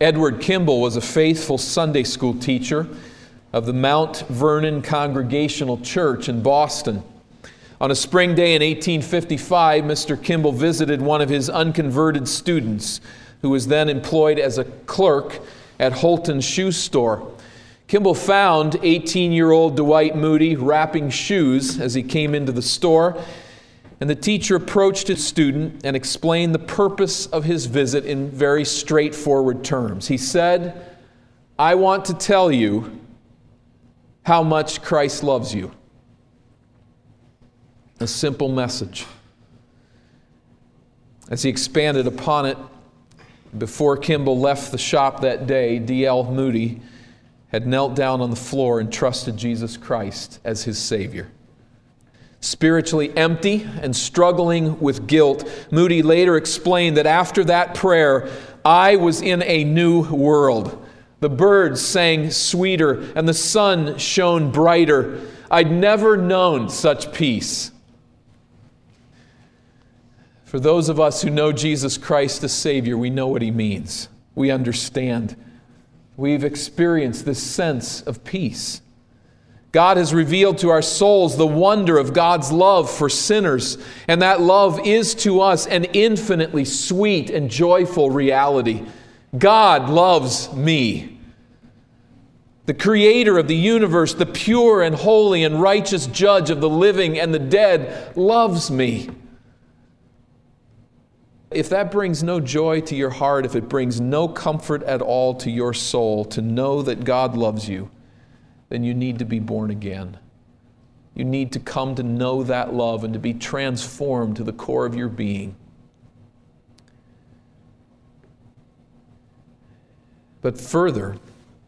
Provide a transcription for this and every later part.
Edward Kimball was a faithful Sunday school teacher of the Mount Vernon Congregational Church in Boston. On a spring day in 1855, Mr. Kimball visited one of his unconverted students who was then employed as a clerk at Holton's shoe store. Kimball found 18 year old Dwight Moody wrapping shoes as he came into the store and the teacher approached his student and explained the purpose of his visit in very straightforward terms. He said, I want to tell you how much Christ loves you. A simple message. As he expanded upon it, before Kimball left the shop that day, D.L. Moody had knelt down on the floor and trusted Jesus Christ as his Savior. Spiritually empty and struggling with guilt, Moody later explained that after that prayer, I was in a new world. The birds sang sweeter and the sun shone brighter. I'd never known such peace. For those of us who know Jesus Christ as Savior, we know what He means. We understand. We've experienced this sense of peace. God has revealed to our souls the wonder of God's love for sinners, and that love is to us an infinitely sweet and joyful reality. God loves me. The creator of the universe, the pure and holy and righteous judge of the living and the dead, loves me. If that brings no joy to your heart, if it brings no comfort at all to your soul to know that God loves you, then you need to be born again. You need to come to know that love and to be transformed to the core of your being. But further,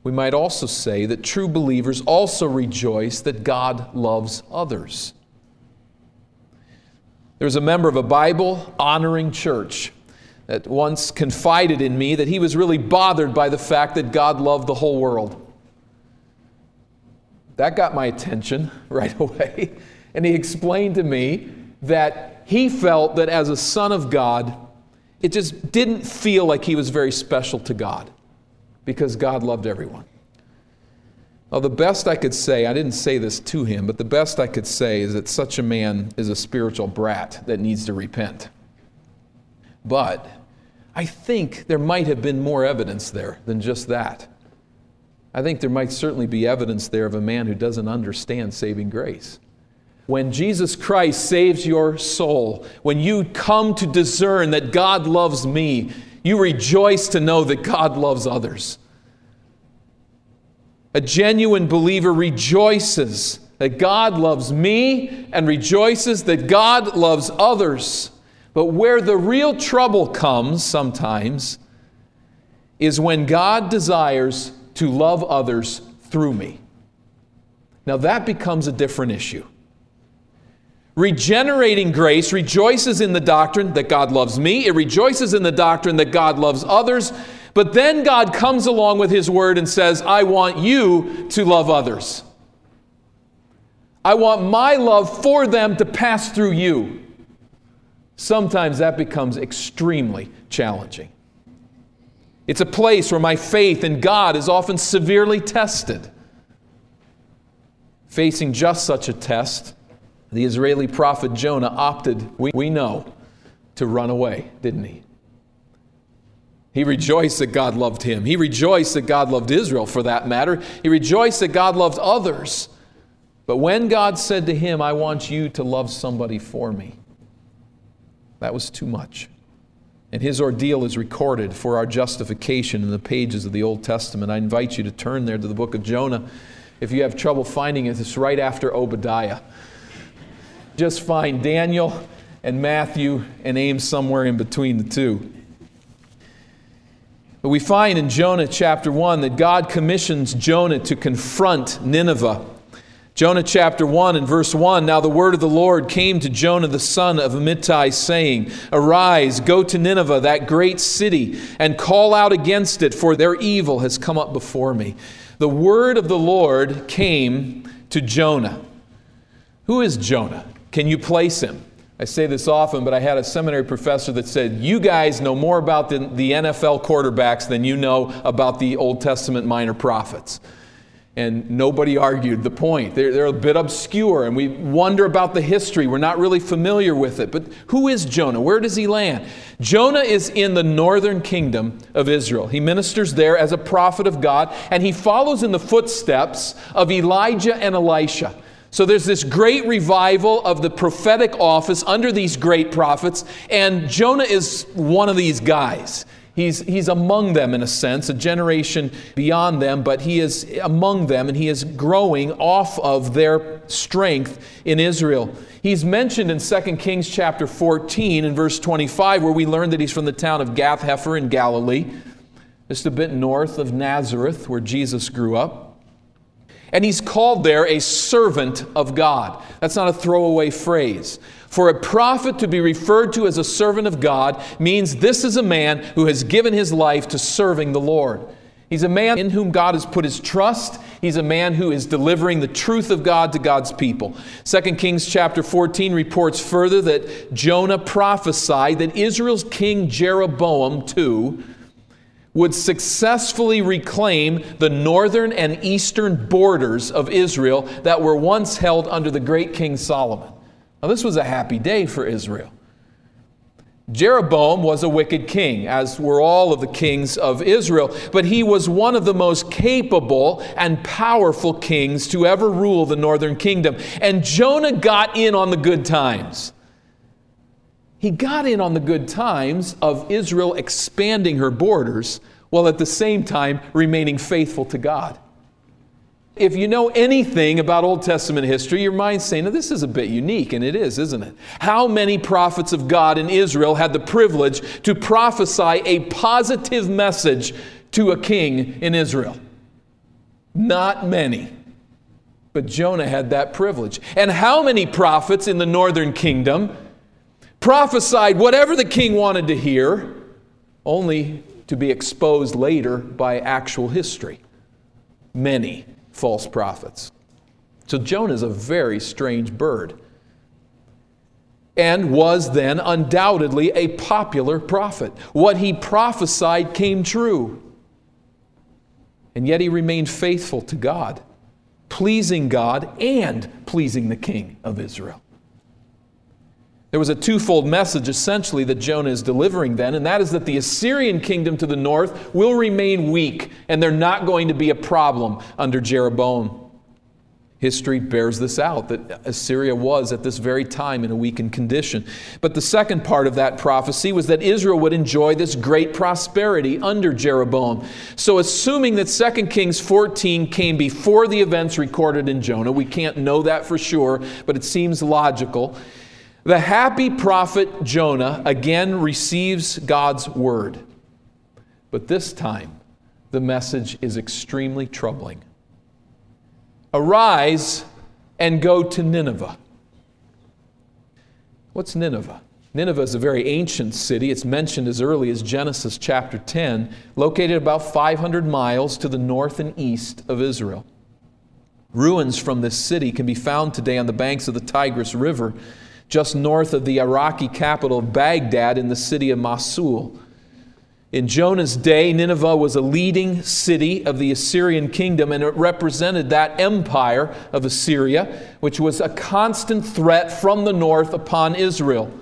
we might also say that true believers also rejoice that God loves others. There was a member of a Bible honoring church that once confided in me that he was really bothered by the fact that God loved the whole world. That got my attention right away. And he explained to me that he felt that as a son of God, it just didn't feel like he was very special to God because God loved everyone. Well, the best I could say, I didn't say this to him, but the best I could say is that such a man is a spiritual brat that needs to repent. But I think there might have been more evidence there than just that. I think there might certainly be evidence there of a man who doesn't understand saving grace. When Jesus Christ saves your soul, when you come to discern that God loves me, you rejoice to know that God loves others. A genuine believer rejoices that God loves me and rejoices that God loves others. But where the real trouble comes sometimes is when God desires to love others through me. Now that becomes a different issue. Regenerating grace rejoices in the doctrine that God loves me, it rejoices in the doctrine that God loves others, but then God comes along with His word and says, I want you to love others. I want my love for them to pass through you. Sometimes that becomes extremely challenging. It's a place where my faith in God is often severely tested. Facing just such a test, the Israeli prophet Jonah opted, we, we know, to run away, didn't he? He rejoiced that God loved him. He rejoiced that God loved Israel, for that matter. He rejoiced that God loved others. But when God said to him, I want you to love somebody for me, that was too much. And his ordeal is recorded for our justification in the pages of the Old Testament. I invite you to turn there to the book of Jonah. If you have trouble finding it, it's right after Obadiah. Just find Daniel and Matthew and aim somewhere in between the two. But we find in Jonah chapter 1 that God commissions Jonah to confront Nineveh. Jonah chapter 1 and verse 1 Now the word of the Lord came to Jonah the son of Amittai, saying, Arise, go to Nineveh, that great city, and call out against it, for their evil has come up before me. The word of the Lord came to Jonah. Who is Jonah? Can you place him? I say this often, but I had a seminary professor that said, You guys know more about the, the NFL quarterbacks than you know about the Old Testament minor prophets. And nobody argued the point. They're, they're a bit obscure, and we wonder about the history. We're not really familiar with it. But who is Jonah? Where does he land? Jonah is in the northern kingdom of Israel. He ministers there as a prophet of God, and he follows in the footsteps of Elijah and Elisha. So there's this great revival of the prophetic office under these great prophets, and Jonah is one of these guys. He's, he's among them in a sense, a generation beyond them, but he is among them and he is growing off of their strength in Israel. He's mentioned in 2 Kings chapter 14 and verse 25, where we learn that he's from the town of Gath Hepher in Galilee, just a bit north of Nazareth, where Jesus grew up. And he's called there a servant of God. That's not a throwaway phrase. For a prophet to be referred to as a servant of God means this is a man who has given his life to serving the Lord. He's a man in whom God has put his trust. He's a man who is delivering the truth of God to God's people. 2 Kings chapter 14 reports further that Jonah prophesied that Israel's king Jeroboam II would successfully reclaim the northern and eastern borders of Israel that were once held under the great King Solomon. Now, this was a happy day for Israel. Jeroboam was a wicked king, as were all of the kings of Israel, but he was one of the most capable and powerful kings to ever rule the northern kingdom. And Jonah got in on the good times. He got in on the good times of Israel expanding her borders while at the same time remaining faithful to God. If you know anything about Old Testament history, your mind's saying, now, this is a bit unique, and it is, isn't it? How many prophets of God in Israel had the privilege to prophesy a positive message to a king in Israel? Not many. But Jonah had that privilege. And how many prophets in the northern kingdom prophesied whatever the king wanted to hear, only to be exposed later by actual history. Many false prophets. So Jonah is a very strange bird and was then undoubtedly a popular prophet. What he prophesied came true. And yet he remained faithful to God, pleasing God and pleasing the king of Israel. There was a twofold message essentially that Jonah is delivering then, and that is that the Assyrian kingdom to the north will remain weak and they're not going to be a problem under Jeroboam. History bears this out that Assyria was at this very time in a weakened condition. But the second part of that prophecy was that Israel would enjoy this great prosperity under Jeroboam. So, assuming that 2 Kings 14 came before the events recorded in Jonah, we can't know that for sure, but it seems logical. The happy prophet Jonah again receives God's word. But this time, the message is extremely troubling. Arise and go to Nineveh. What's Nineveh? Nineveh is a very ancient city. It's mentioned as early as Genesis chapter 10, located about 500 miles to the north and east of Israel. Ruins from this city can be found today on the banks of the Tigris River just north of the Iraqi capital of Baghdad in the city of Mosul. In Jonah's day, Nineveh was a leading city of the Assyrian kingdom, and it represented that empire of Assyria, which was a constant threat from the north upon Israel.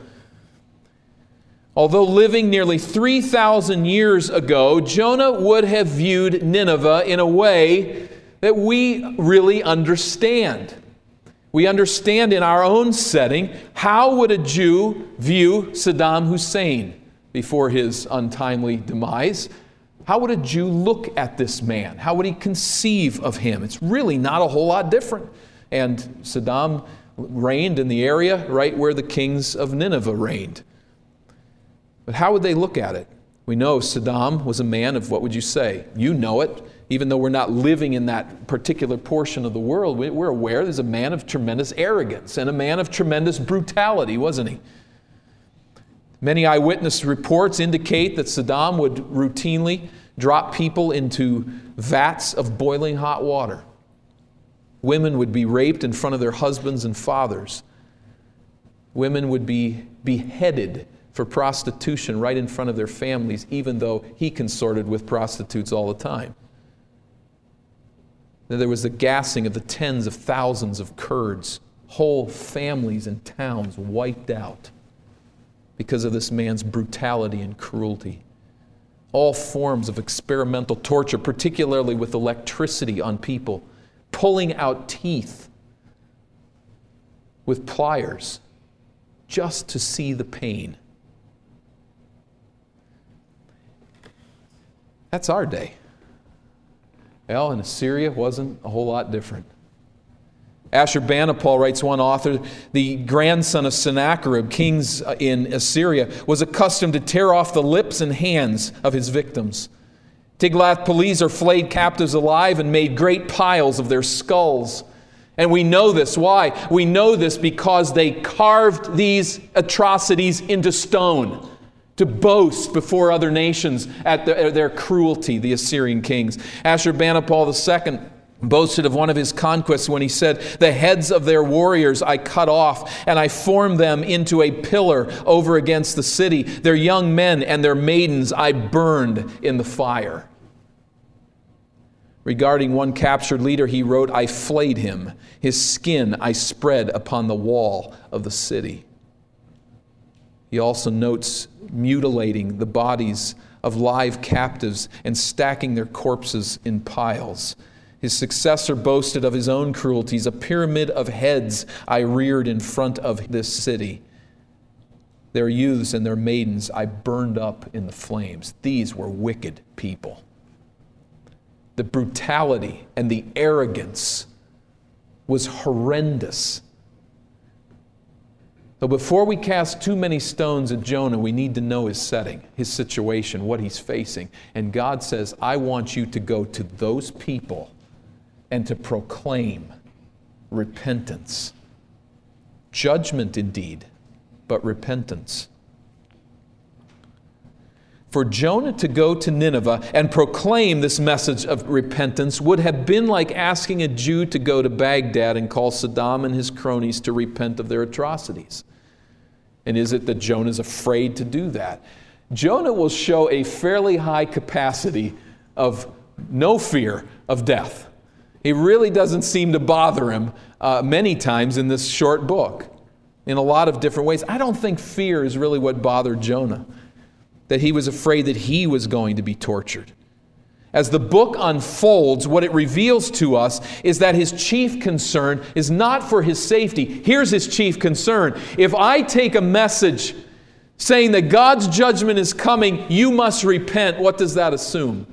Although living nearly 3,000 years ago, Jonah would have viewed Nineveh in a way that we really understand. We understand in our own setting how would a Jew view Saddam Hussein before his untimely demise? How would a Jew look at this man? How would he conceive of him? It's really not a whole lot different. And Saddam reigned in the area right where the kings of Nineveh reigned. But how would they look at it? We know Saddam was a man of what would you say? You know it even though we're not living in that particular portion of the world, we're aware there's a man of tremendous arrogance and a man of tremendous brutality, wasn't he? Many eyewitness reports indicate that Saddam would routinely drop people into vats of boiling hot water. Women would be raped in front of their husbands and fathers. Women would be beheaded for prostitution right in front of their families, even though he consorted with prostitutes all the time. There was the gassing of the tens of thousands of Kurds, whole families and towns wiped out because of this man's brutality and cruelty. All forms of experimental torture, particularly with electricity on people, pulling out teeth with pliers just to see the pain. That's our day. Well, in Assyria wasn't a whole lot different. Ashurbanipal writes one author, the grandson of Sennacherib, kings uh, in Assyria, was accustomed to tear off the lips and hands of his victims. Tiglath-Pileser flayed captives alive and made great piles of their skulls. And we know this. Why? We know this because they carved these atrocities into stone to boast before other nations at their, their cruelty, the Assyrian kings. Ashurbanipal II boasted of one of his conquests when he said, The heads of their warriors I cut off, and I formed them into a pillar over against the city. Their young men and their maidens I burned in the fire. Regarding one captured leader, he wrote, I flayed him. His skin I spread upon the wall of the city. He also notes mutilating the bodies of live captives and stacking their corpses in piles. His successor boasted of his own cruelties a pyramid of heads I reared in front of this city. Their youths and their maidens I burned up in the flames. These were wicked people. The brutality and the arrogance was horrendous so before we cast too many stones at Jonah, we need to know his setting, his situation, what he's facing. And God says, I want you to go to those people and to proclaim repentance. Judgment indeed, but repentance. For Jonah to go to Nineveh and proclaim this message of repentance would have been like asking a Jew to go to Baghdad and call Saddam and his cronies to repent of their atrocities. And is it that Jonah is afraid to do that? Jonah will show a fairly high capacity of no fear of death. It really doesn't seem to bother him uh, many times in this short book in a lot of different ways. I don't think fear is really what bothered Jonah, that he was afraid that he was going to be tortured. As the book unfolds, what it reveals to us is that his chief concern is not for his safety. Here's his chief concern. If I take a message saying that God's judgment is coming, you must repent, what does that assume?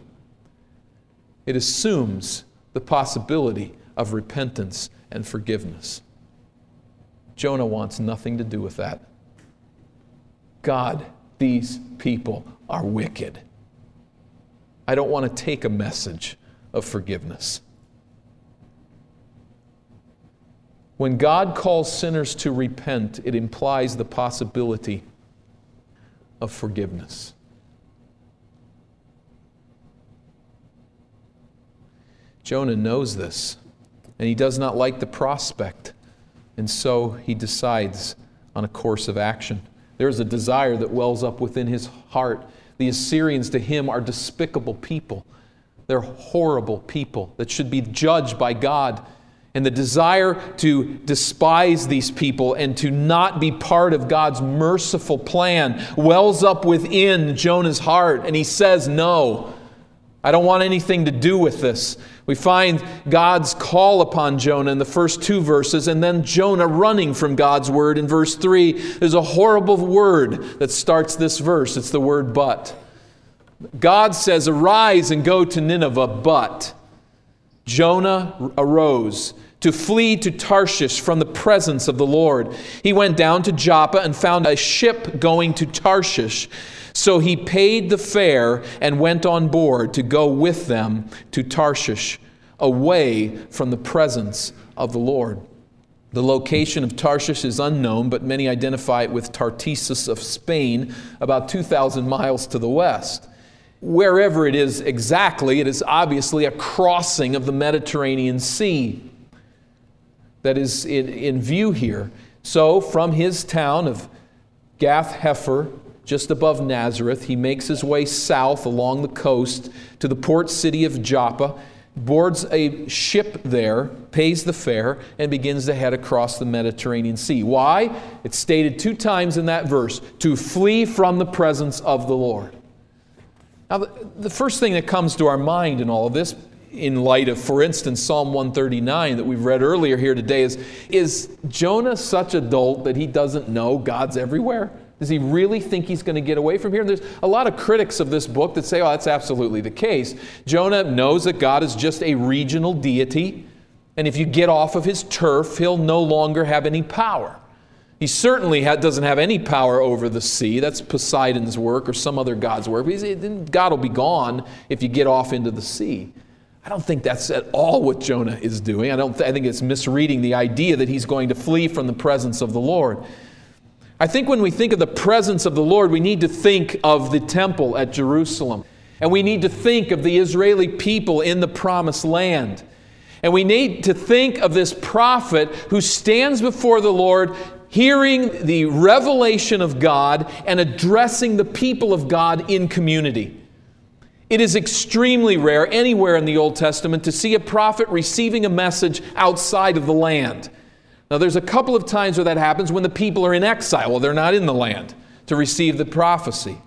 It assumes the possibility of repentance and forgiveness. Jonah wants nothing to do with that. God, these people are wicked. I don't want to take a message of forgiveness. When God calls sinners to repent, it implies the possibility of forgiveness. Jonah knows this, and he does not like the prospect, and so he decides on a course of action. There is a desire that wells up within his heart the Assyrians to him are despicable people. They're horrible people that should be judged by God. And the desire to despise these people and to not be part of God's merciful plan wells up within Jonah's heart. And he says, No, I don't want anything to do with this. We find God's call upon Jonah in the first two verses, and then Jonah running from God's word in verse 3. There's a horrible word that starts this verse. It's the word but. God says, Arise and go to Nineveh, but Jonah arose to flee to Tarshish from the presence of the Lord. He went down to Joppa and found a ship going to Tarshish. So he paid the fare and went on board to go with them to Tarshish, away from the presence of the Lord. The location of Tarshish is unknown, but many identify it with Tartessus of Spain, about 2,000 miles to the west. Wherever it is exactly, it is obviously a crossing of the Mediterranean Sea that is in, in view here. So, from his town of Gath Hepher, just above Nazareth, he makes his way south along the coast to the port city of Joppa, boards a ship there, pays the fare, and begins to head across the Mediterranean Sea. Why? It's stated two times in that verse to flee from the presence of the Lord. Now, the, first thing that comes to our mind in all of this, in light of, for instance, Psalm 139 that we've read earlier here today, is Is Jonah such a dolt that he doesn't know God's everywhere? Does he really think he's going to get away from here? There's a lot of critics of this book that say, oh, that's absolutely the case. Jonah knows that God is just a regional deity, and if you get off of his turf, he'll no longer have any power. He certainly doesn't have any power over the sea. That's Poseidon's work or some other god's work. God will be gone if you get off into the sea. I don't think that's at all what Jonah is doing. I, don't th- I think it's misreading the idea that he's going to flee from the presence of the Lord. I think when we think of the presence of the Lord, we need to think of the temple at Jerusalem. And we need to think of the Israeli people in the promised land. And we need to think of this prophet who stands before the Lord hearing the revelation of God and addressing the people of God in community. It is extremely rare anywhere in the Old Testament to see a prophet receiving a message outside of the land. Now, there's a couple of times where that happens when the people are in exile, well, they're not in the land to receive the prophecy.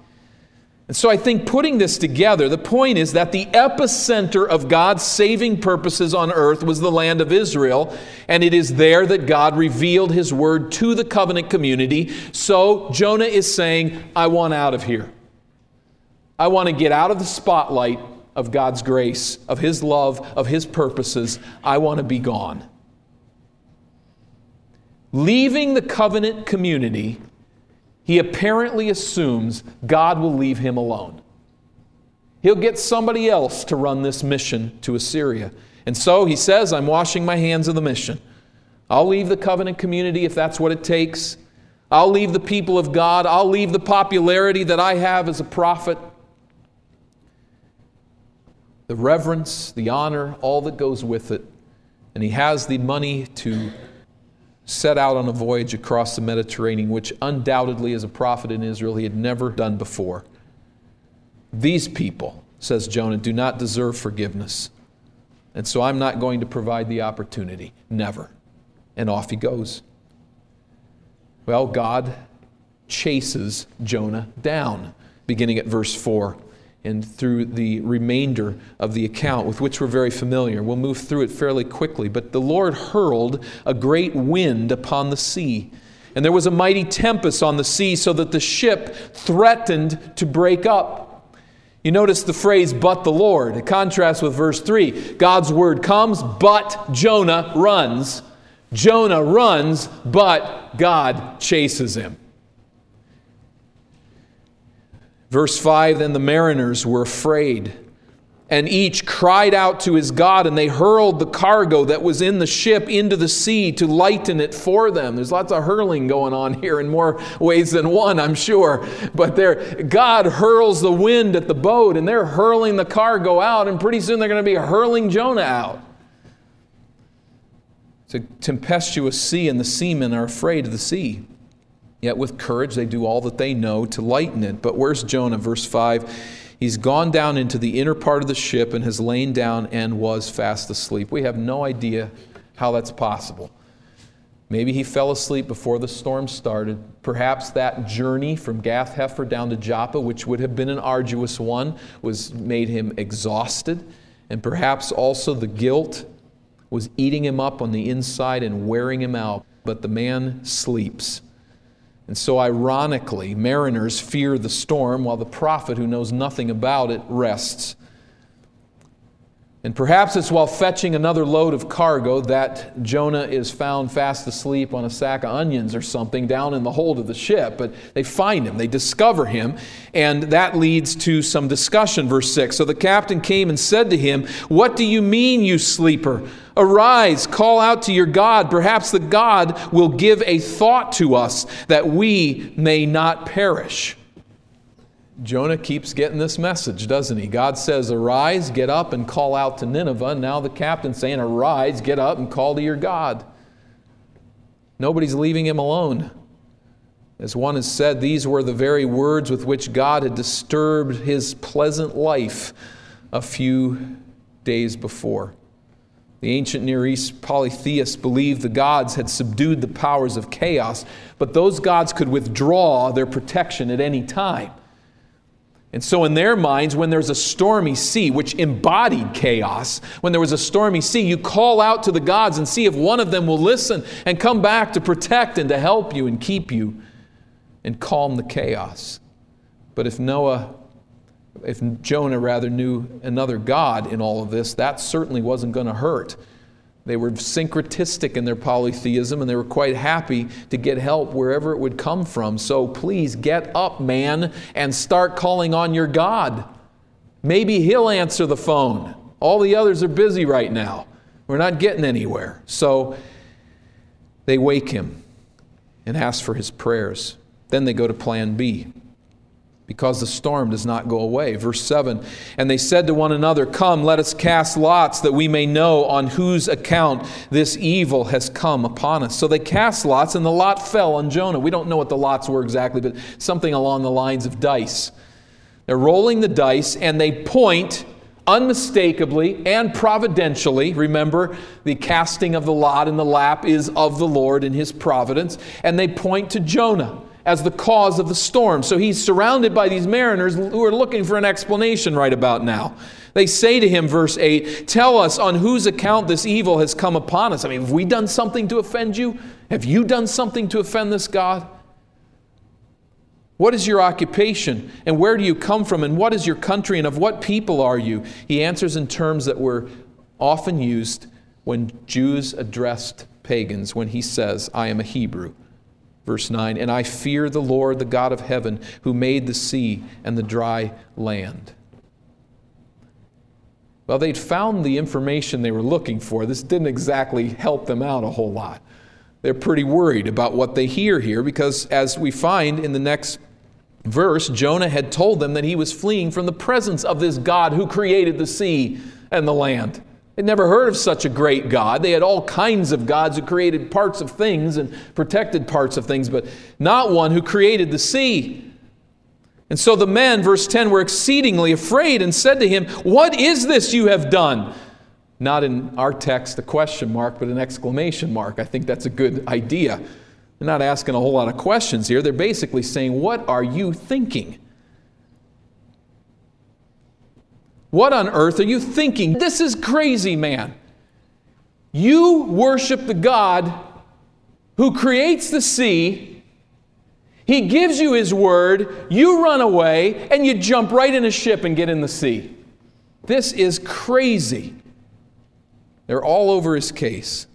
And so I think putting this together, the point is that the epicenter of God's saving purposes on earth was the land of Israel, and it is there that God revealed his word to the covenant community. So Jonah is saying, I want out of here. I want to get out of the spotlight of God's grace, of his love, of his purposes. I want to be gone. Leaving the covenant community he apparently assumes God will leave him alone. He'll get somebody else to run this mission to Assyria. And so he says, I'm washing my hands of the mission. I'll leave the covenant community if that's what it takes. I'll leave the people of God. I'll leave the popularity that I have as a prophet. The reverence, the honor, all that goes with it. And he has the money to set out on a voyage across the Mediterranean, which undoubtedly, as a prophet in Israel, he had never done before. These people, says Jonah, do not deserve forgiveness. And so I'm not going to provide the opportunity. Never. And off he goes. Well, God chases Jonah down, beginning at verse 4 and through the remainder of the account with which we're very familiar. We'll move through it fairly quickly. But the Lord hurled a great wind upon the sea. And there was a mighty tempest on the sea, so that the ship threatened to break up. You notice the phrase, but the Lord. It contrasts with verse 3. God's word comes, but Jonah runs. Jonah runs, but God chases him. Verse 5 Then the mariners were afraid, and each cried out to his God, and they hurled the cargo that was in the ship into the sea to lighten it for them. There's lots of hurling going on here in more ways than one, I'm sure. But there, God hurls the wind at the boat, and they're hurling the cargo out, and pretty soon they're going to be hurling Jonah out. It's a tempestuous sea, and the seamen are afraid of the sea. Yet with courage, they do all that they know to lighten it. But where's Jonah? Verse 5 He's gone down into the inner part of the ship and has lain down and was fast asleep. We have no idea how that's possible. Maybe he fell asleep before the storm started. Perhaps that journey from Gath Hepher down to Joppa, which would have been an arduous one, was made him exhausted. And perhaps also the guilt was eating him up on the inside and wearing him out. But the man sleeps. And so, ironically, mariners fear the storm while the prophet, who knows nothing about it, rests. And perhaps it's while fetching another load of cargo that Jonah is found fast asleep on a sack of onions or something down in the hold of the ship. But they find him, they discover him, and that leads to some discussion. Verse 6 So the captain came and said to him, What do you mean, you sleeper? Arise, call out to your God. Perhaps the God will give a thought to us that we may not perish. Jonah keeps getting this message, doesn't he? God says, Arise, get up, and call out to Nineveh. Now the captain's saying, Arise, get up, and call to your God. Nobody's leaving him alone. As one has said, these were the very words with which God had disturbed his pleasant life a few days before. The ancient Near East polytheists believed the gods had subdued the powers of chaos, but those gods could withdraw their protection at any time. And so, in their minds, when there's a stormy sea, which embodied chaos, when there was a stormy sea, you call out to the gods and see if one of them will listen and come back to protect and to help you and keep you and calm the chaos. But if Noah, if Jonah rather knew another God in all of this, that certainly wasn't going to hurt. They were syncretistic in their polytheism and they were quite happy to get help wherever it would come from. So please get up, man, and start calling on your God. Maybe he'll answer the phone. All the others are busy right now. We're not getting anywhere. So they wake him and ask for his prayers. Then they go to plan B because the storm does not go away. Verse 7 And they said to one another, Come, let us cast lots that we may know on whose account this evil has come upon us. So they cast lots, and the lot fell on Jonah. We don't know what the lots were exactly, but something along the lines of dice. They're rolling the dice, and they point unmistakably and providentially. Remember, the casting of the lot in the lap is of the Lord in his providence, and they point to Jonah as the cause of the storm. So he's surrounded by these mariners who are looking for an explanation right about now. They say to him, verse 8, Tell us on whose account this evil has come upon us. I mean, have we done something to offend you? Have you done something to offend this God? What is your occupation? And where do you come from? And what is your country? And of what people are you? He answers in terms that were often used when Jews addressed pagans when he says, I am a Hebrew. Verse 9, and I fear the Lord, the God of heaven, who made the sea and the dry land. Well, they'd found the information they were looking for. This didn't exactly help them out a whole lot. They're pretty worried about what they hear here because, as we find in the next verse, Jonah had told them that he was fleeing from the presence of this God who created the sea and the land. They'd never heard of such a great God. They had all kinds of gods who created parts of things and protected parts of things, but not one who created the sea. And so the men, verse 10, were exceedingly afraid and said to him, What is this you have done? Not in our text a question mark, but an exclamation mark. I think that's a good idea. They're not asking a whole lot of questions here. They're basically saying, What are you thinking? What on earth are you thinking? This is crazy, man. You worship the God who creates the sea. He gives you His word. You run away and you jump right in a ship and get in the sea. This is crazy. They're all over his case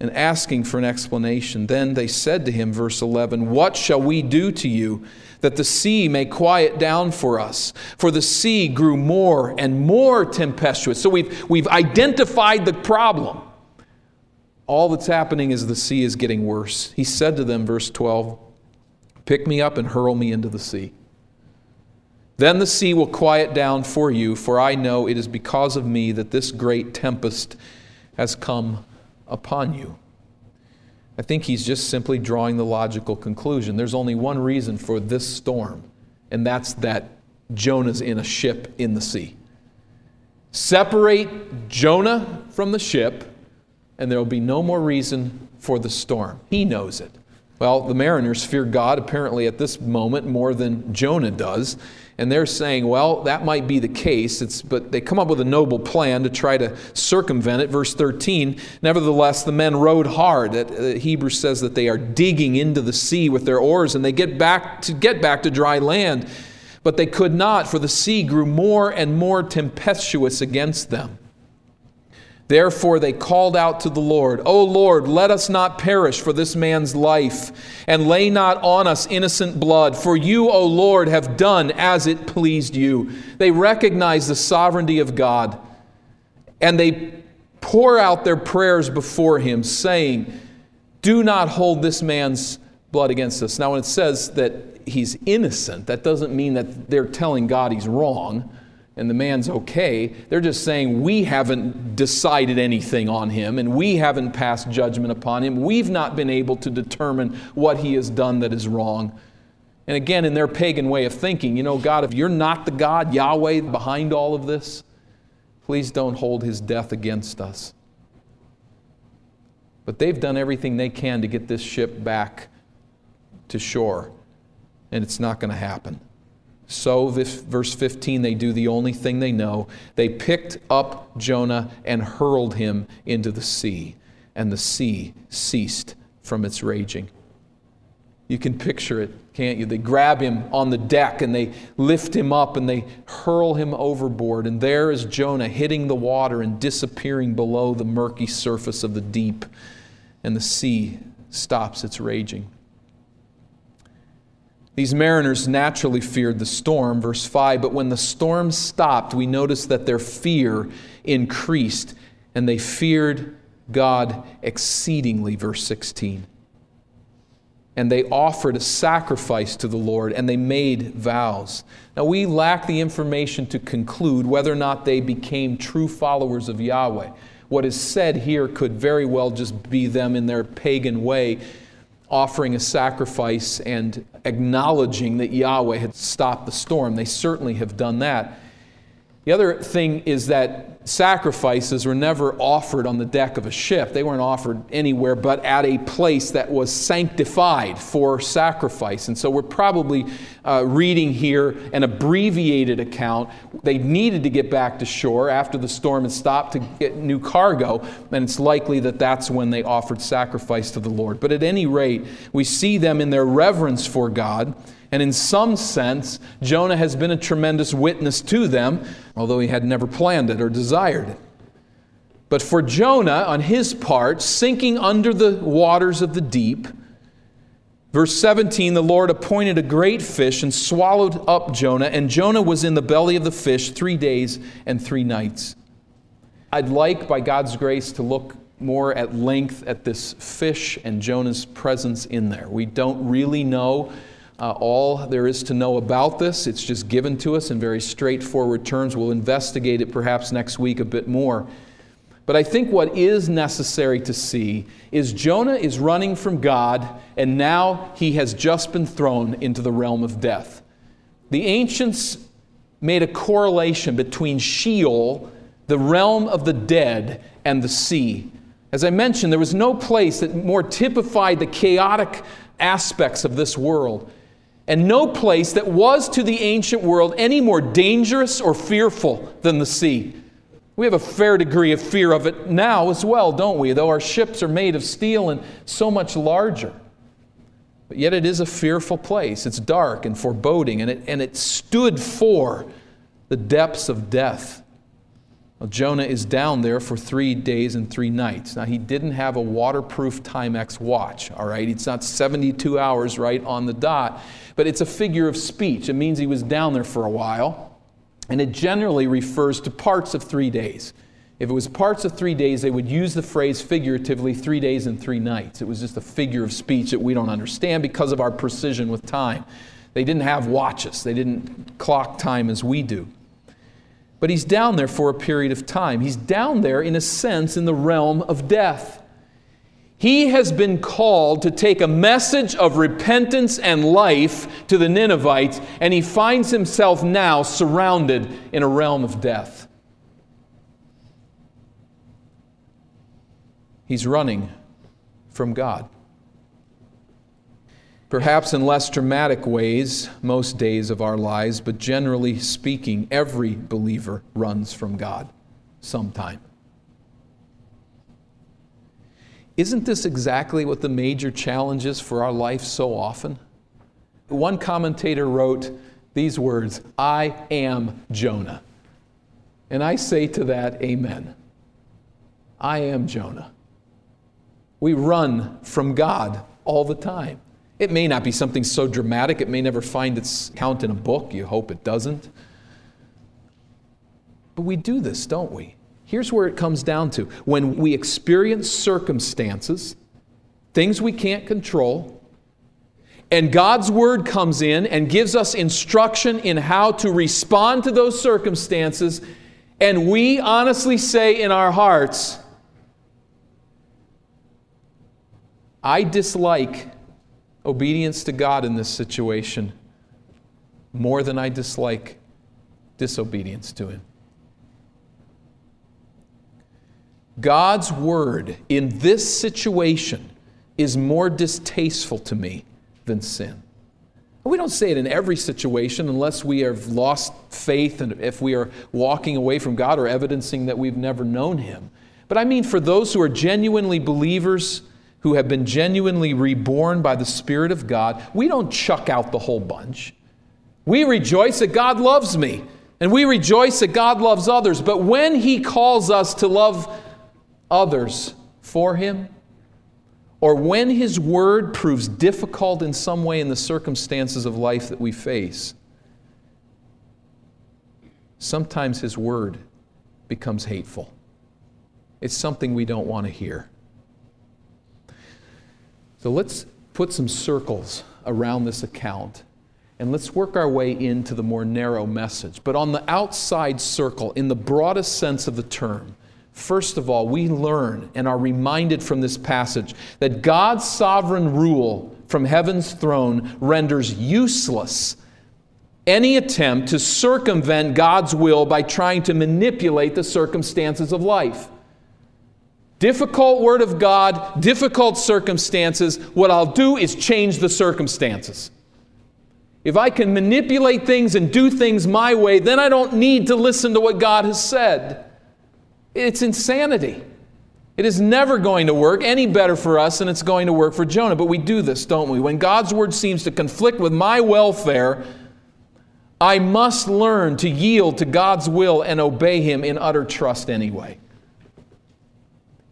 and asking for an explanation. Then they said to him, verse 11, What shall we do to you? that the sea may quiet down for us. For the sea grew more and more tempestuous. So we've, we've identified the problem. All that's happening is the sea is getting worse. He said to them, verse 12, Pick me up and hurl me into the sea. Then the sea will quiet down for you, for I know it is because of me that this great tempest has come upon you. I think he's just simply drawing the logical conclusion. There's only one reason for this storm, and that's that Jonah's in a ship in the sea. Separate Jonah from the ship, and there will be no more reason for the storm. He knows it. Well, the mariners fear God apparently at this moment more than Jonah does. And they're saying, well, that might be the case, it's, but they come up with a noble plan to try to circumvent it. Verse 13 Nevertheless, the men rowed hard. It, uh, Hebrews says that they are digging into the sea with their oars, and they get back to get back to dry land. But they could not, for the sea grew more and more tempestuous against them. Therefore, they called out to the Lord, O Lord, let us not perish for this man's life, and lay not on us innocent blood, for you, O Lord, have done as it pleased you. They recognize the sovereignty of God, and they pour out their prayers before him, saying, Do not hold this man's blood against us. Now, when it says that he's innocent, that doesn't mean that they're telling God he's wrong. And the man's okay. They're just saying, We haven't decided anything on him, and we haven't passed judgment upon him. We've not been able to determine what he has done that is wrong. And again, in their pagan way of thinking, you know, God, if you're not the God, Yahweh, behind all of this, please don't hold his death against us. But they've done everything they can to get this ship back to shore, and it's not going to happen. So, verse 15, they do the only thing they know. They picked up Jonah and hurled him into the sea, and the sea ceased from its raging. You can picture it, can't you? They grab him on the deck and they lift him up and they hurl him overboard. And there is Jonah hitting the water and disappearing below the murky surface of the deep. And the sea stops its raging. These mariners naturally feared the storm, verse 5, but when the storm stopped, we notice that their fear increased and they feared God exceedingly, verse 16. And they offered a sacrifice to the Lord and they made vows. Now, we lack the information to conclude whether or not they became true followers of Yahweh. What is said here could very well just be them in their pagan way offering a sacrifice and acknowledging that Yahweh had stopped the storm. They certainly have done that. The other thing is that sacrifices were never offered on the deck of a ship. They weren't offered anywhere but at a place that was sanctified for sacrifice. And so we're probably uh, reading here an abbreviated account. They needed to get back to shore after the storm had stopped to get new cargo, and it's likely that that's when they offered sacrifice to the Lord. But at any rate, we see them in their reverence for God. And in some sense, Jonah has been a tremendous witness to them, although he had never planned it or desired it. But for Jonah, on his part, sinking under the waters of the deep, verse 17 the Lord appointed a great fish and swallowed up Jonah, and Jonah was in the belly of the fish three days and three nights. I'd like, by God's grace, to look more at length at this fish and Jonah's presence in there. We don't really know uh, all there is to know about this. It's just given to us in very straightforward terms. We'll investigate it perhaps next week a bit more. But I think what is necessary to see is Jonah is running from God, and now he has just been thrown into the realm of death. The ancients made a correlation between Sheol, the realm of the dead, and the sea. As I mentioned, there was no place that more typified the chaotic aspects of this world and no place that was to the ancient world any more dangerous or fearful than the sea. We have a fair degree of fear of it now as well, don't we? Though our ships are made of steel and so much larger. But yet it is a fearful place. It's dark and foreboding, and it, and it stood for the depths of death. Well, Jonah is down there for three days and three nights. Now, he didn't have a waterproof Timex watch, all right? It's not 72 hours right on the dot, but it's a figure of speech. It means he was down there for a while, and it generally refers to parts of three days. If it was parts of three days, they would use the phrase figuratively three days and three nights. It was just a figure of speech that we don't understand because of our precision with time. They didn't have watches, they didn't clock time as we do. But he's down there for a period of time. He's down there, in a sense, in the realm of death. He has been called to take a message of repentance and life to the Ninevites, and he finds himself now surrounded in a realm of death. He's running from God. Perhaps in less dramatic ways, most days of our lives, but generally speaking, every believer runs from God sometime. Isn't this exactly what the major challenge is for our life so often? One commentator wrote these words I am Jonah. And I say to that, Amen. I am Jonah. We run from God all the time. It may not be something so dramatic, it may never find its count in a book. You hope it doesn't. But we do this, don't we? Here's where it comes down to. When we experience circumstances, things we can't control, And God's word comes in and gives us instruction in how to respond to those circumstances. And we honestly say in our hearts, I dislike obedience to God in this situation more than I dislike disobedience to Him. God's word in this situation is more distasteful to me than sin. We don't say it in every situation unless we have lost faith and if we are walking away from God or evidencing that we've never known Him. But I mean, for those who are genuinely believers, who have been genuinely reborn by the Spirit of God, we don't chuck out the whole bunch. We rejoice that God loves me, and we rejoice that God loves others. But when He calls us to love others for Him, or when His Word proves difficult in some way in the circumstances of life that we face, sometimes His Word becomes hateful. It's something we don't want to hear. So let's put some circles around this account and let's work our way into the more narrow message. But on the outside circle, in the broadest sense of the term, first of all, we learn and are reminded from this passage that God's sovereign rule from heaven's throne renders useless any attempt to circumvent God's will by trying to manipulate the circumstances of life. Difficult word of God, difficult circumstances. What I'll do is change the circumstances. If I can manipulate things and do things my way, then I don't need to listen to what God has said. It's insanity. It is never going to work any better for us than it's going to work for Jonah. But we do this, don't we? When God's word seems to conflict with my welfare, I must learn to yield to God's will and obey Him in utter trust anyway.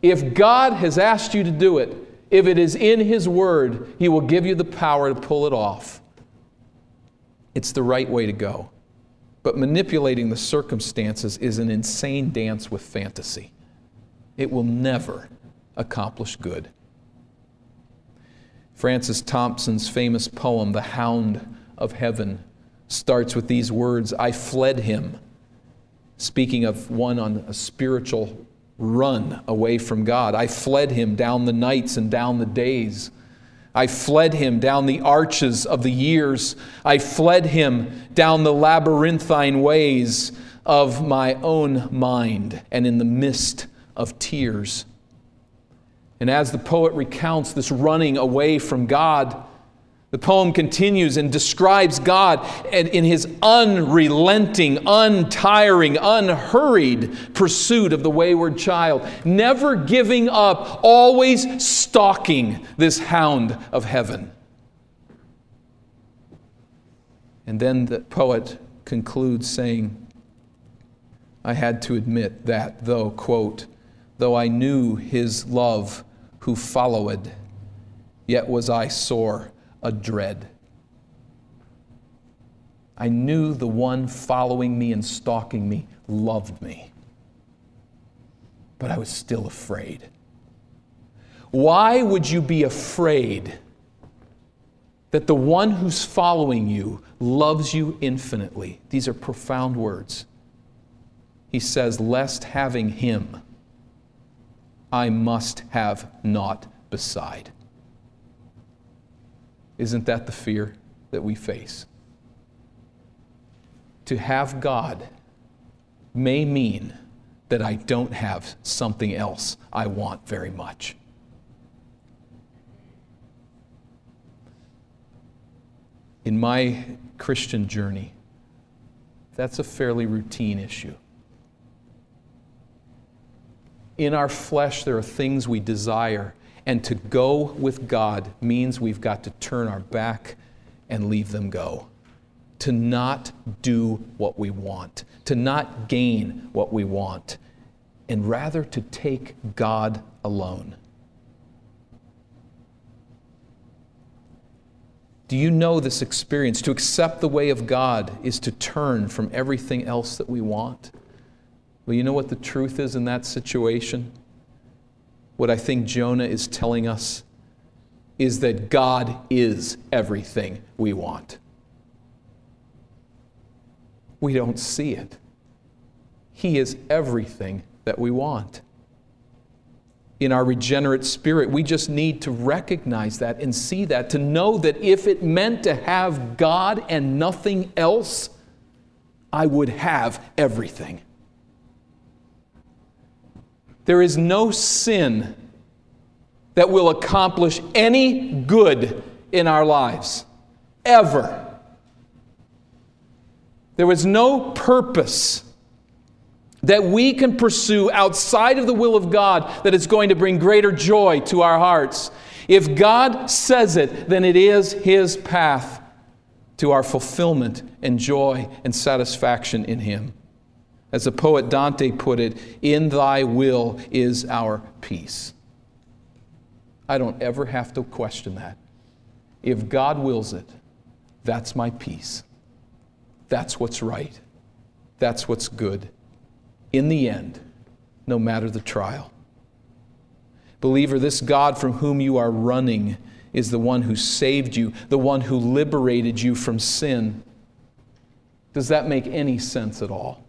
If God has asked you to do it, if it is in His Word, He will give you the power to pull it off. It's the right way to go. But manipulating the circumstances is an insane dance with fantasy. It will never accomplish good. Francis Thompson's famous poem, The Hound of Heaven, starts with these words I fled him, speaking of one on a spiritual run away from God. I fled him down the nights and down the days. I fled him down the arches of the years. I fled him down the labyrinthine ways of my own mind and in the mist of tears. And as the poet recounts this running away from God, the poem continues and describes God in his unrelenting, untiring, unhurried pursuit of the wayward child, never giving up, always stalking this hound of heaven. And then the poet concludes saying, I had to admit that, though, quote, though I knew his love who followed, yet was I sore a dread. I knew the one following me and stalking me loved me, but I was still afraid. Why would you be afraid that the one who's following you loves you infinitely? These are profound words. He says, Lest having him, I must have naught beside. Isn't that the fear that we face? To have God may mean that I don't have something else I want very much. In my Christian journey, that's a fairly routine issue. In our flesh, there are things we desire and to go with God means we've got to turn our back and leave them go. To not do what we want, to not gain what we want, and rather to take God alone. Do you know this experience? To accept the way of God is to turn from everything else that we want. Well, you know what the truth is in that situation? What I think Jonah is telling us is that God is everything we want. We don't see it. He is everything that we want. In our regenerate spirit, we just need to recognize that and see that, to know that if it meant to have God and nothing else, I would have everything. There is no sin that will accomplish any good in our lives, ever. There is no purpose that we can pursue outside of the will of God that is going to bring greater joy to our hearts. If God says it, then it is His path to our fulfillment and joy and satisfaction in Him. As the poet Dante put it, in thy will is our peace. I don't ever have to question that. If God wills it, that's my peace. That's what's right. That's what's good. In the end, no matter the trial. Believer, this God from whom you are running is the one who saved you, the one who liberated you from sin. Does that make any sense at all?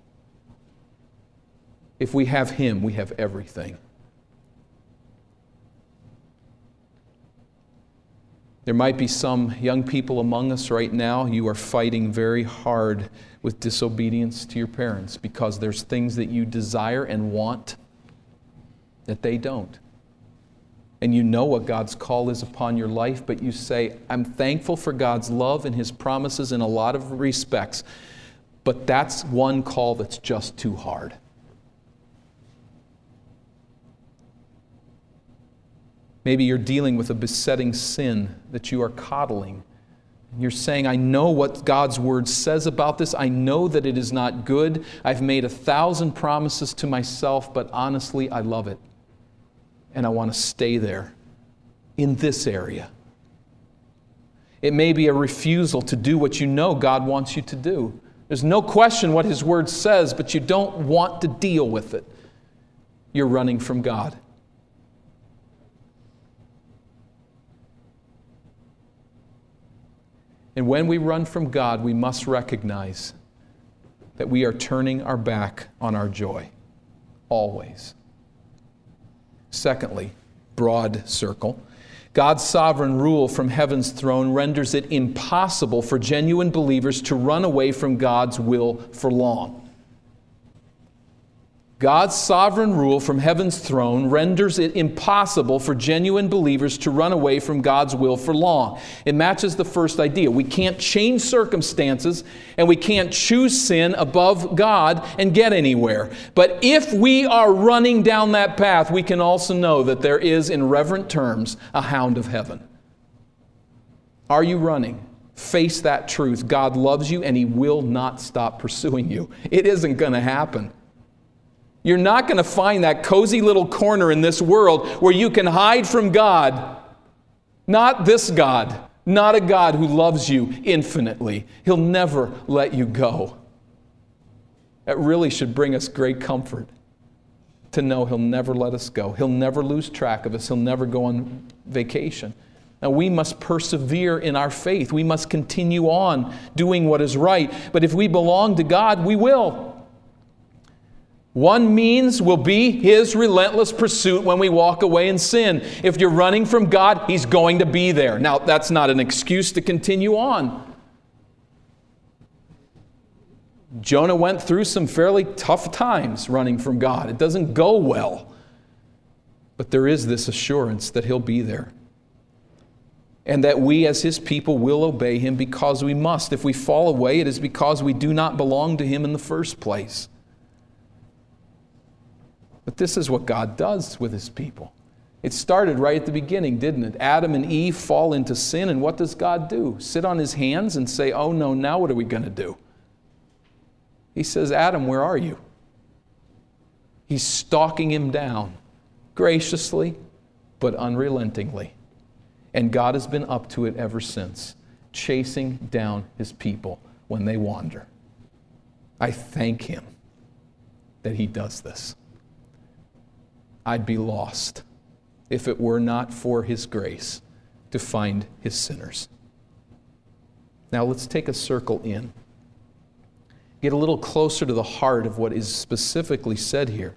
If we have Him, we have everything. There might be some young people among us right now. You are fighting very hard with disobedience to your parents because there's things that you desire and want that they don't. And you know what God's call is upon your life, but you say, I'm thankful for God's love and His promises in a lot of respects, but that's one call that's just too hard. Maybe you're dealing with a besetting sin that you are coddling. You're saying, I know what God's word says about this. I know that it is not good. I've made a thousand promises to myself, but honestly, I love it. And I want to stay there in this area. It may be a refusal to do what you know God wants you to do. There's no question what His word says, but you don't want to deal with it. You're running from God. And when we run from God, we must recognize that we are turning our back on our joy, always. Secondly, broad circle. God's sovereign rule from heaven's throne renders it impossible for genuine believers to run away from God's will for long. God's sovereign rule from heaven's throne renders it impossible for genuine believers to run away from God's will for long. It matches the first idea. We can't change circumstances and we can't choose sin above God and get anywhere. But if we are running down that path, we can also know that there is, in reverent terms, a hound of heaven. Are you running? Face that truth. God loves you and He will not stop pursuing you. It isn't going to happen. You're not going to find that cozy little corner in this world where you can hide from God. Not this God, not a God who loves you infinitely. He'll never let you go. That really should bring us great comfort to know He'll never let us go. He'll never lose track of us. He'll never go on vacation. Now, we must persevere in our faith. We must continue on doing what is right. But if we belong to God, we will. One means will be His relentless pursuit when we walk away in sin. If you're running from God, He's going to be there. Now, that's not an excuse to continue on. Jonah went through some fairly tough times running from God. It doesn't go well. But there is this assurance that He'll be there. And that we, as His people, will obey Him because we must. If we fall away, it is because we do not belong to Him in the first place. But this is what God does with his people. It started right at the beginning, didn't it? Adam and Eve fall into sin, and what does God do? Sit on his hands and say, Oh no, now what are we going to do? He says, Adam, where are you? He's stalking him down graciously, but unrelentingly. And God has been up to it ever since, chasing down his people when they wander. I thank him that he does this. I'd be lost if it were not for His grace to find his sinners. Now let's take a circle in. Get a little closer to the heart of what is specifically said here.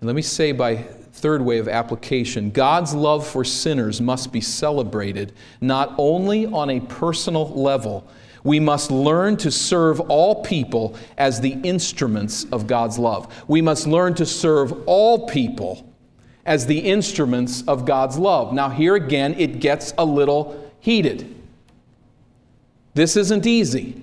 And let me say, by third way of application, God's love for sinners must be celebrated not only on a personal level, we must learn to serve all people as the instruments of God's love. We must learn to serve all people as the instruments of God's love. Now, here again, it gets a little heated. This isn't easy.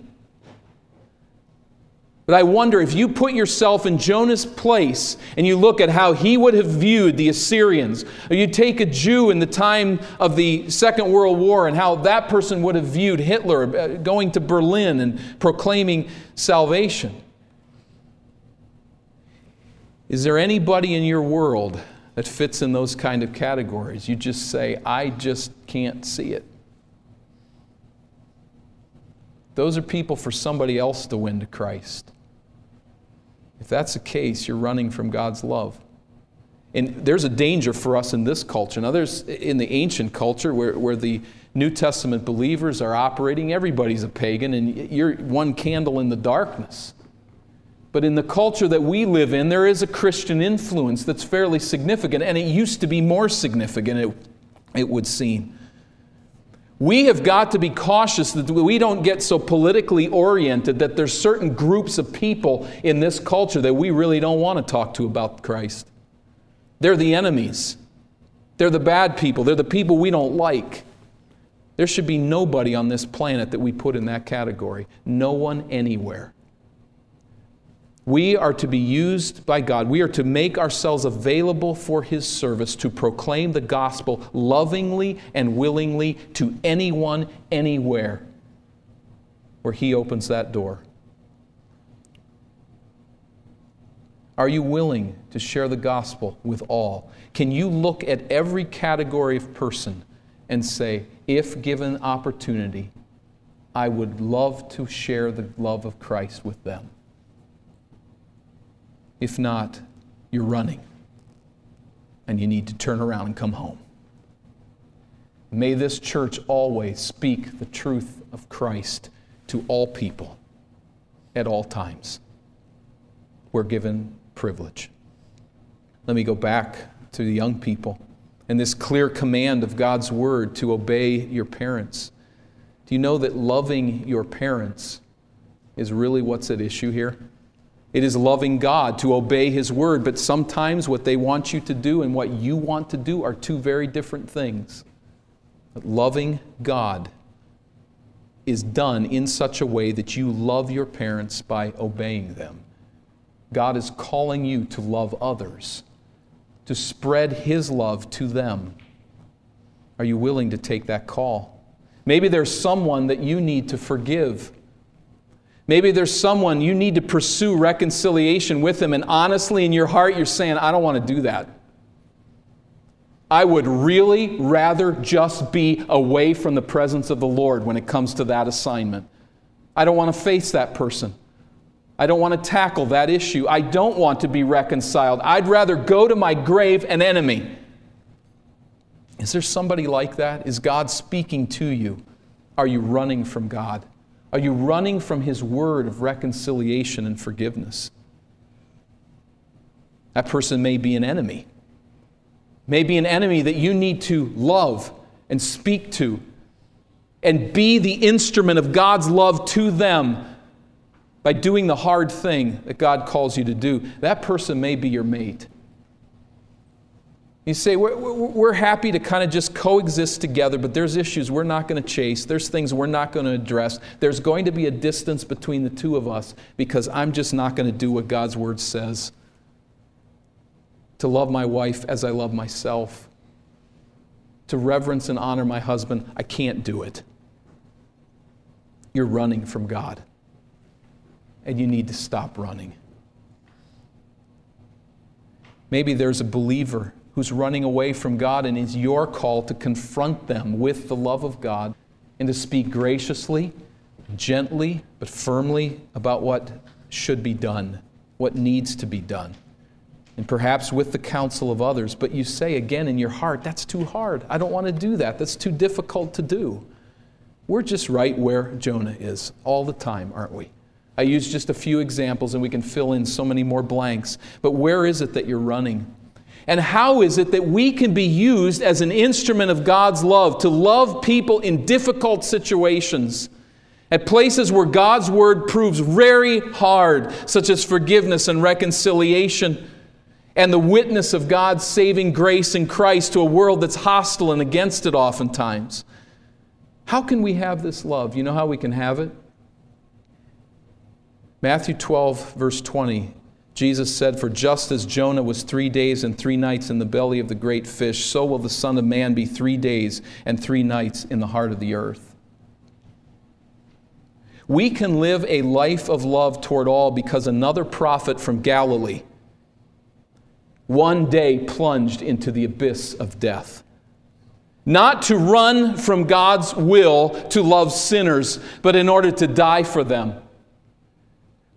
But I wonder if you put yourself in Jonah's place and you look at how he would have viewed the Assyrians, or you take a Jew in the time of the Second World War and how that person would have viewed Hitler uh, going to Berlin and proclaiming salvation. Is there anybody in your world that fits in those kind of categories. You just say, I just can't see it. Those are people for somebody else to win to Christ. If that's the case, you're running from God's love. And there's a danger for us in this culture. Now, there's in the ancient culture where, where the New Testament believers are operating, everybody's a pagan, and you're one candle in the darkness. But in the culture that we live in, there is a Christian influence that's fairly significant, and it used to be more significant, it, it would seem. We have got to be cautious that we don't get so politically oriented that there's certain groups of people in this culture that we really don't want to talk to about Christ. They're the enemies. They're the bad people. They're the people we don't like. There should be nobody on this planet that we put in that category. No one anywhere. We are to be used by God. We are to make ourselves available for His service to proclaim the gospel lovingly and willingly to anyone, anywhere, where He opens that door. Are you willing to share the gospel with all? Can you look at every category of person and say, if given opportunity, I would love to share the love of Christ with them? If not, you're running and you need to turn around and come home. May this church always speak the truth of Christ to all people at all times. We're given privilege. Let me go back to the young people and this clear command of God's word to obey your parents. Do you know that loving your parents is really what's at issue here? It is loving God to obey His word, but sometimes what they want you to do and what you want to do are two very different things. But loving God is done in such a way that you love your parents by obeying them. God is calling you to love others, to spread His love to them. Are you willing to take that call? Maybe there's someone that you need to forgive Maybe there's someone you need to pursue reconciliation with them, and honestly, in your heart, you're saying, I don't want to do that. I would really rather just be away from the presence of the Lord when it comes to that assignment. I don't want to face that person. I don't want to tackle that issue. I don't want to be reconciled. I'd rather go to my grave an enemy. Is there somebody like that? Is God speaking to you? Are you running from God? Are you running from His word of reconciliation and forgiveness? That person may be an enemy. May be an enemy that you need to love and speak to and be the instrument of God's love to them by doing the hard thing that God calls you to do. That person may be your mate. You say, we're, we're happy to kind of just coexist together, but there's issues we're not going to chase. There's things we're not going to address. There's going to be a distance between the two of us because I'm just not going to do what God's word says. To love my wife as I love myself, to reverence and honor my husband, I can't do it. You're running from God, and you need to stop running. Maybe there's a believer who's running away from God, and it's your call to confront them with the love of God and to speak graciously, gently, but firmly about what should be done, what needs to be done. and perhaps with the counsel of others, but you say again in your heart, that's too hard. I don't want to do that. That's too difficult to do. We're just right where Jonah is all the time, aren't we? I use just a few examples and we can fill in so many more blanks. But where is it that you're running? And how is it that we can be used as an instrument of God's love to love people in difficult situations? At places where God's word proves very hard, such as forgiveness and reconciliation and the witness of God's saving grace in Christ to a world that's hostile and against it oftentimes. How can we have this love? You know how we can have it? Matthew 12, verse 20, Jesus said, For just as Jonah was three days and three nights in the belly of the great fish, so will the Son of Man be three days and three nights in the heart of the earth. We can live a life of love toward all because another prophet from Galilee one day plunged into the abyss of death. Not to run from God's will to love sinners, but in order to die for them.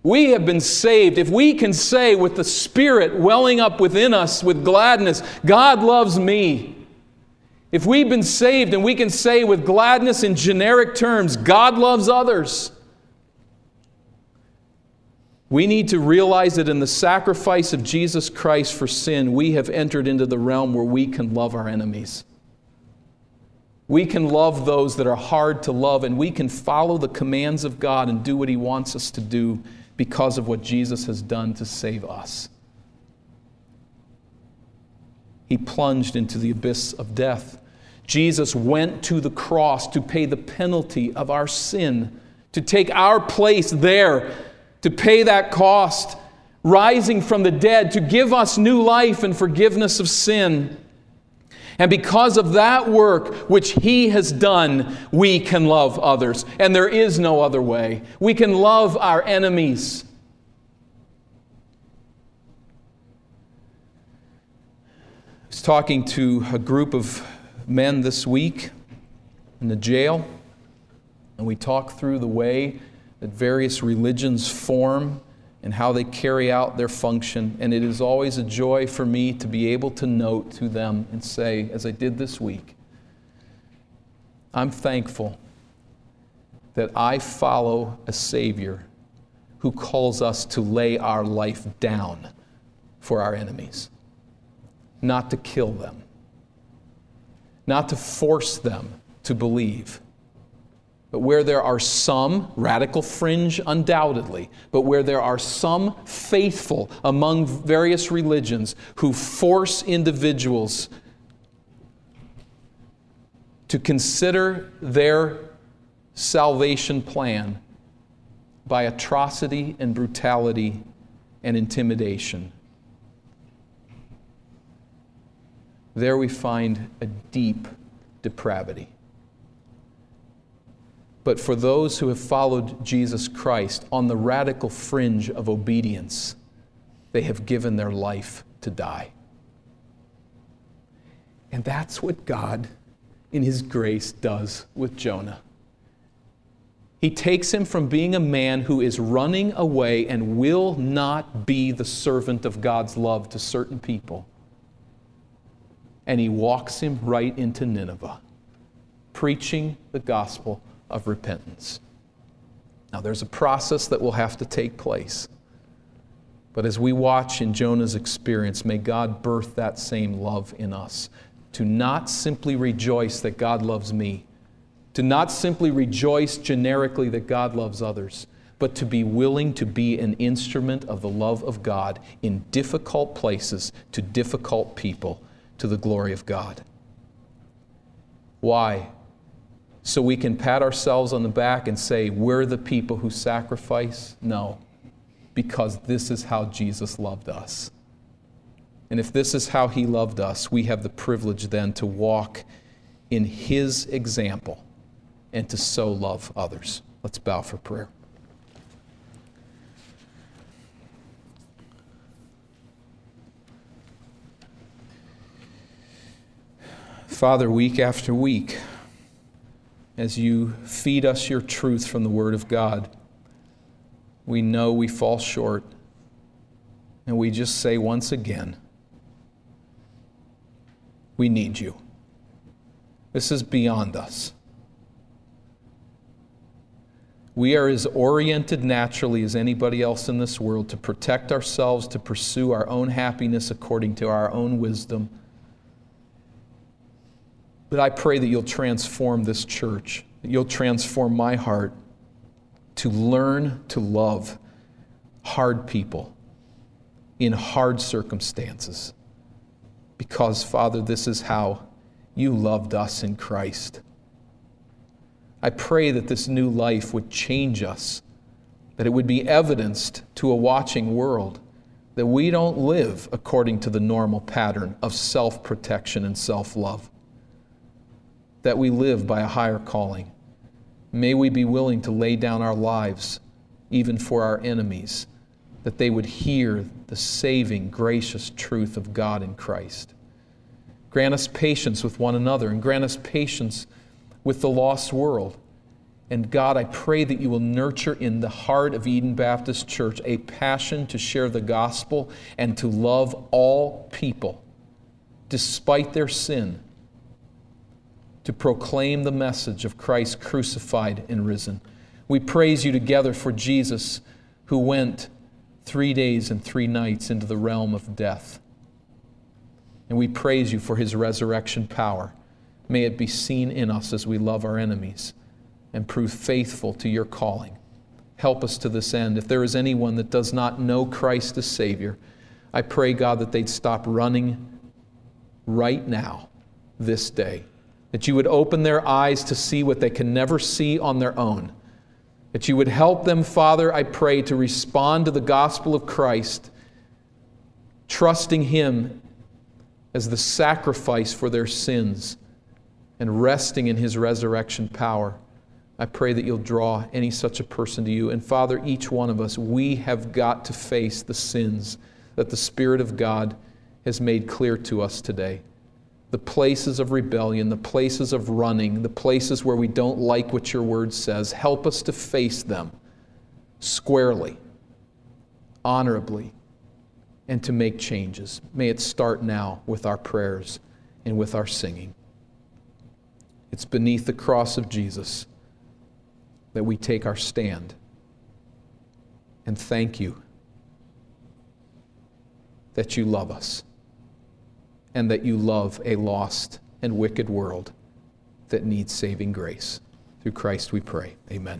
We have been saved. If we can say with the Spirit welling up within us with gladness, God loves me. If we've been saved and we can say with gladness in generic terms, God loves others, we need to realize that in the sacrifice of Jesus Christ for sin, we have entered into the realm where we can love our enemies. We can love those that are hard to love, and we can follow the commands of God and do what He wants us to do because of what Jesus has done to save us. He plunged into the abyss of death. Jesus went to the cross to pay the penalty of our sin, to take our place there to pay that cost, rising from the dead to give us new life and forgiveness of sin. And because of that work which He has done, we can love others. And there is no other way. We can love our enemies. I was talking to a group of men this week in the jail, and we talked through the way that various religions form and how they carry out their function. And it is always a joy for me to be able to note to them and say, as I did this week, I'm thankful that I follow a Savior who calls us to lay our life down for our enemies, not to kill them, not to force them to believe but where there are some, radical fringe undoubtedly, but where there are some faithful among various religions who force individuals to consider their salvation plan by atrocity and brutality and intimidation. There we find a deep depravity. But for those who have followed Jesus Christ on the radical fringe of obedience, they have given their life to die. And that's what God, in His grace, does with Jonah. He takes him from being a man who is running away and will not be the servant of God's love to certain people. And he walks him right into Nineveh, preaching the gospel of repentance. Now, there's a process that will have to take place. But as we watch in Jonah's experience, may God birth that same love in us. To not simply rejoice that God loves me, to not simply rejoice generically that God loves others, but to be willing to be an instrument of the love of God in difficult places to difficult people to the glory of God. Why? So we can pat ourselves on the back and say, we're the people who sacrifice? No, because this is how Jesus loved us. And if this is how he loved us, we have the privilege then to walk in his example and to so love others. Let's bow for prayer. Father, week after week, as you feed us your truth from the Word of God. We know we fall short. And we just say once again, we need you. This is beyond us. We are as oriented naturally as anybody else in this world to protect ourselves, to pursue our own happiness according to our own wisdom. But I pray that you'll transform this church, that you'll transform my heart to learn to love hard people in hard circumstances. Because, Father, this is how you loved us in Christ. I pray that this new life would change us, that it would be evidenced to a watching world that we don't live according to the normal pattern of self protection and self love, that we live by a higher calling. May we be willing to lay down our lives, even for our enemies, that they would hear the saving, gracious truth of God in Christ. Grant us patience with one another and grant us patience with the lost world. And God, I pray that you will nurture in the heart of Eden Baptist Church a passion to share the gospel and to love all people despite their sin, to proclaim the message of Christ crucified and risen. We praise you together for Jesus who went three days and three nights into the realm of death. And we praise you for his resurrection power. May it be seen in us as we love our enemies and prove faithful to your calling. Help us to this end. If there is anyone that does not know Christ as Savior, I pray, God, that they'd stop running right now, this day. That you would open their eyes to see what they can never see on their own. That you would help them, Father, I pray, to respond to the gospel of Christ, trusting Him as the sacrifice for their sins and resting in his resurrection power. I pray that you'll draw any such a person to you. And Father, each one of us, we have got to face the sins that the Spirit of God has made clear to us today. The places of rebellion, the places of running, the places where we don't like what your word says. Help us to face them squarely, honorably, and to make changes. May it start now with our prayers and with our singing. It's beneath the cross of Jesus that we take our stand. And thank you that you love us and that you love a lost and wicked world that needs saving grace. Through Christ we pray. Amen.